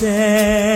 day.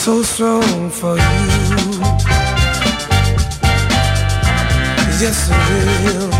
so strong for you. Yes, I will.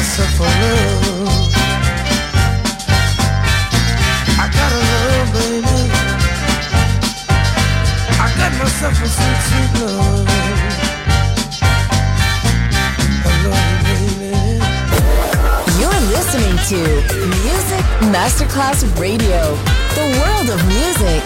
answer for love. I got a love, baby. I got myself a sweet, sweet love. You're listening to Music Masterclass Radio, the world of music.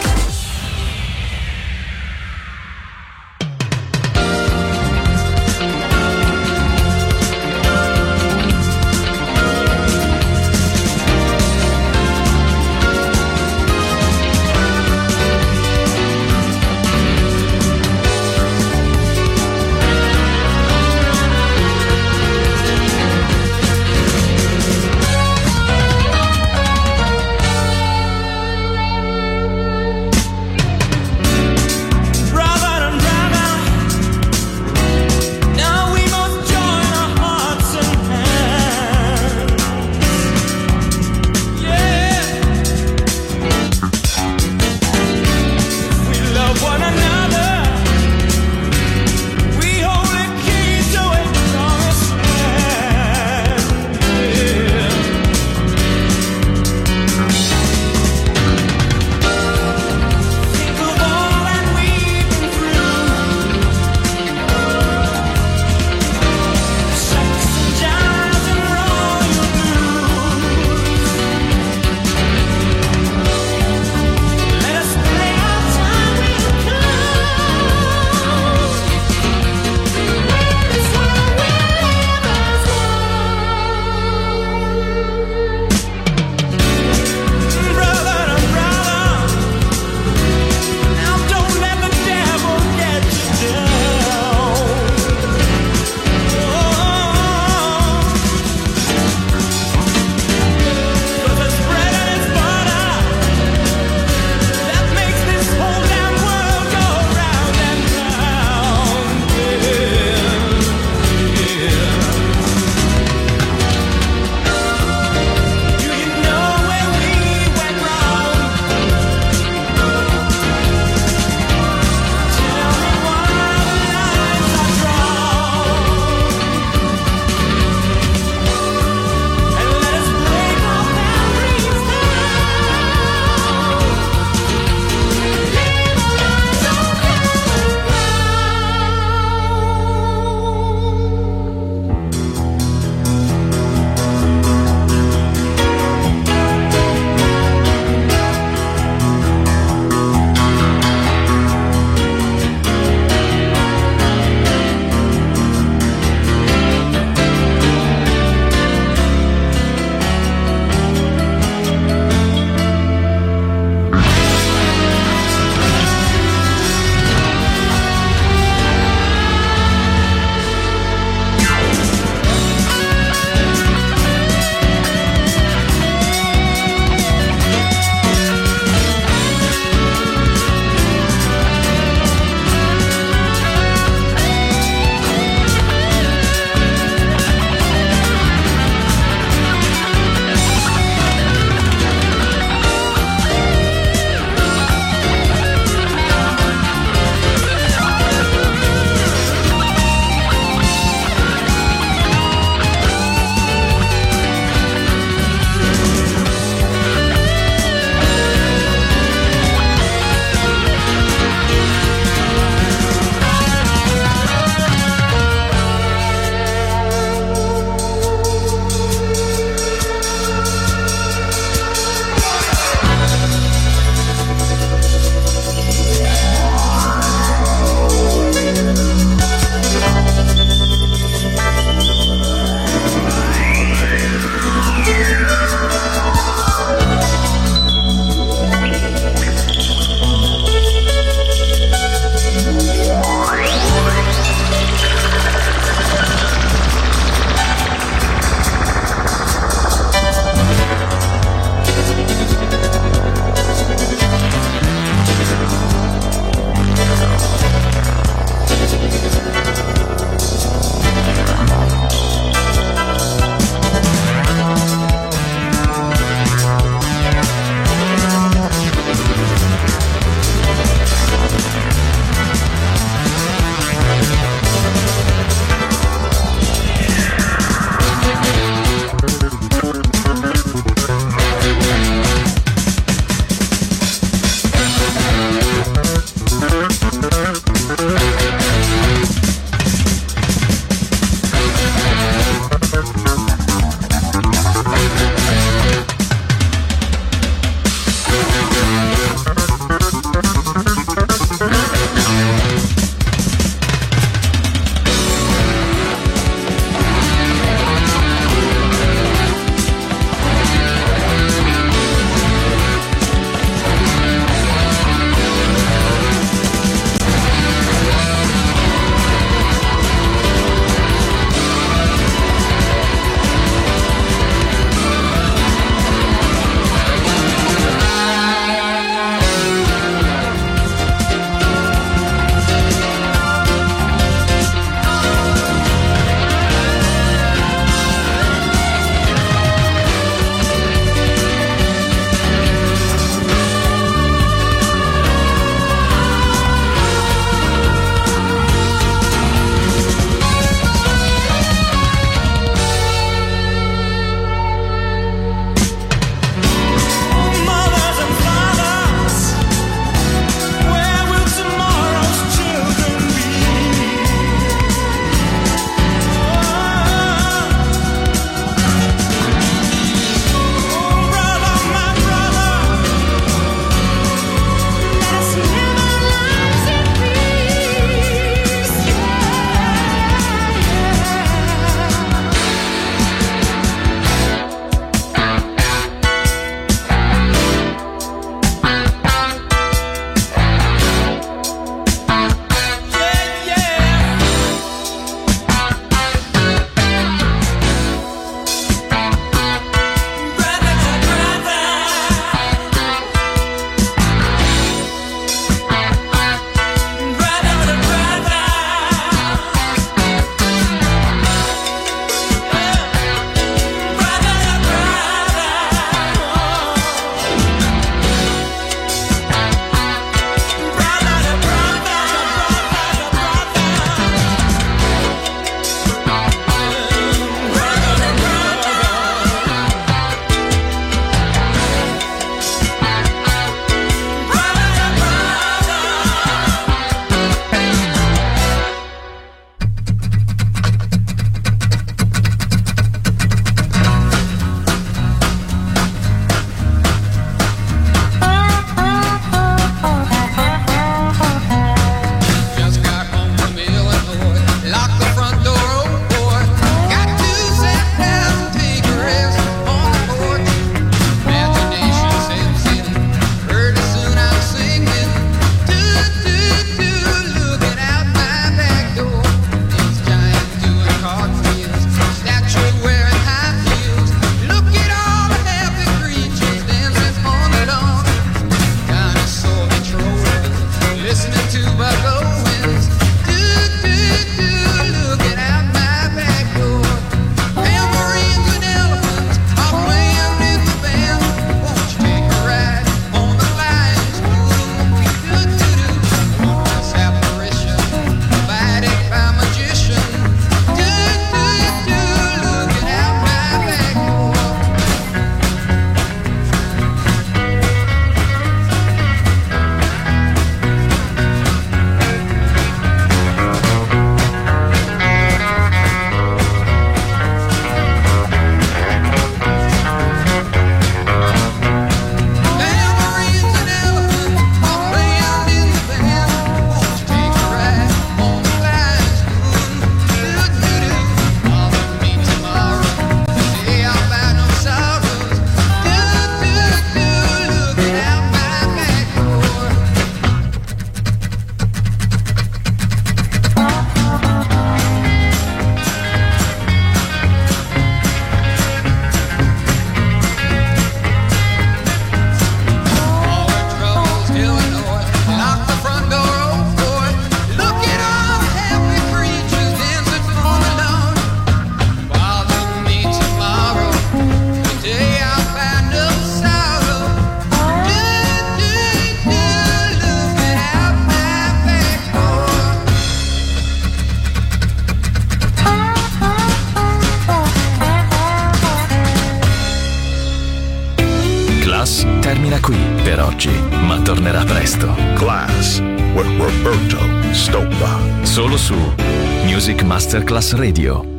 Radio.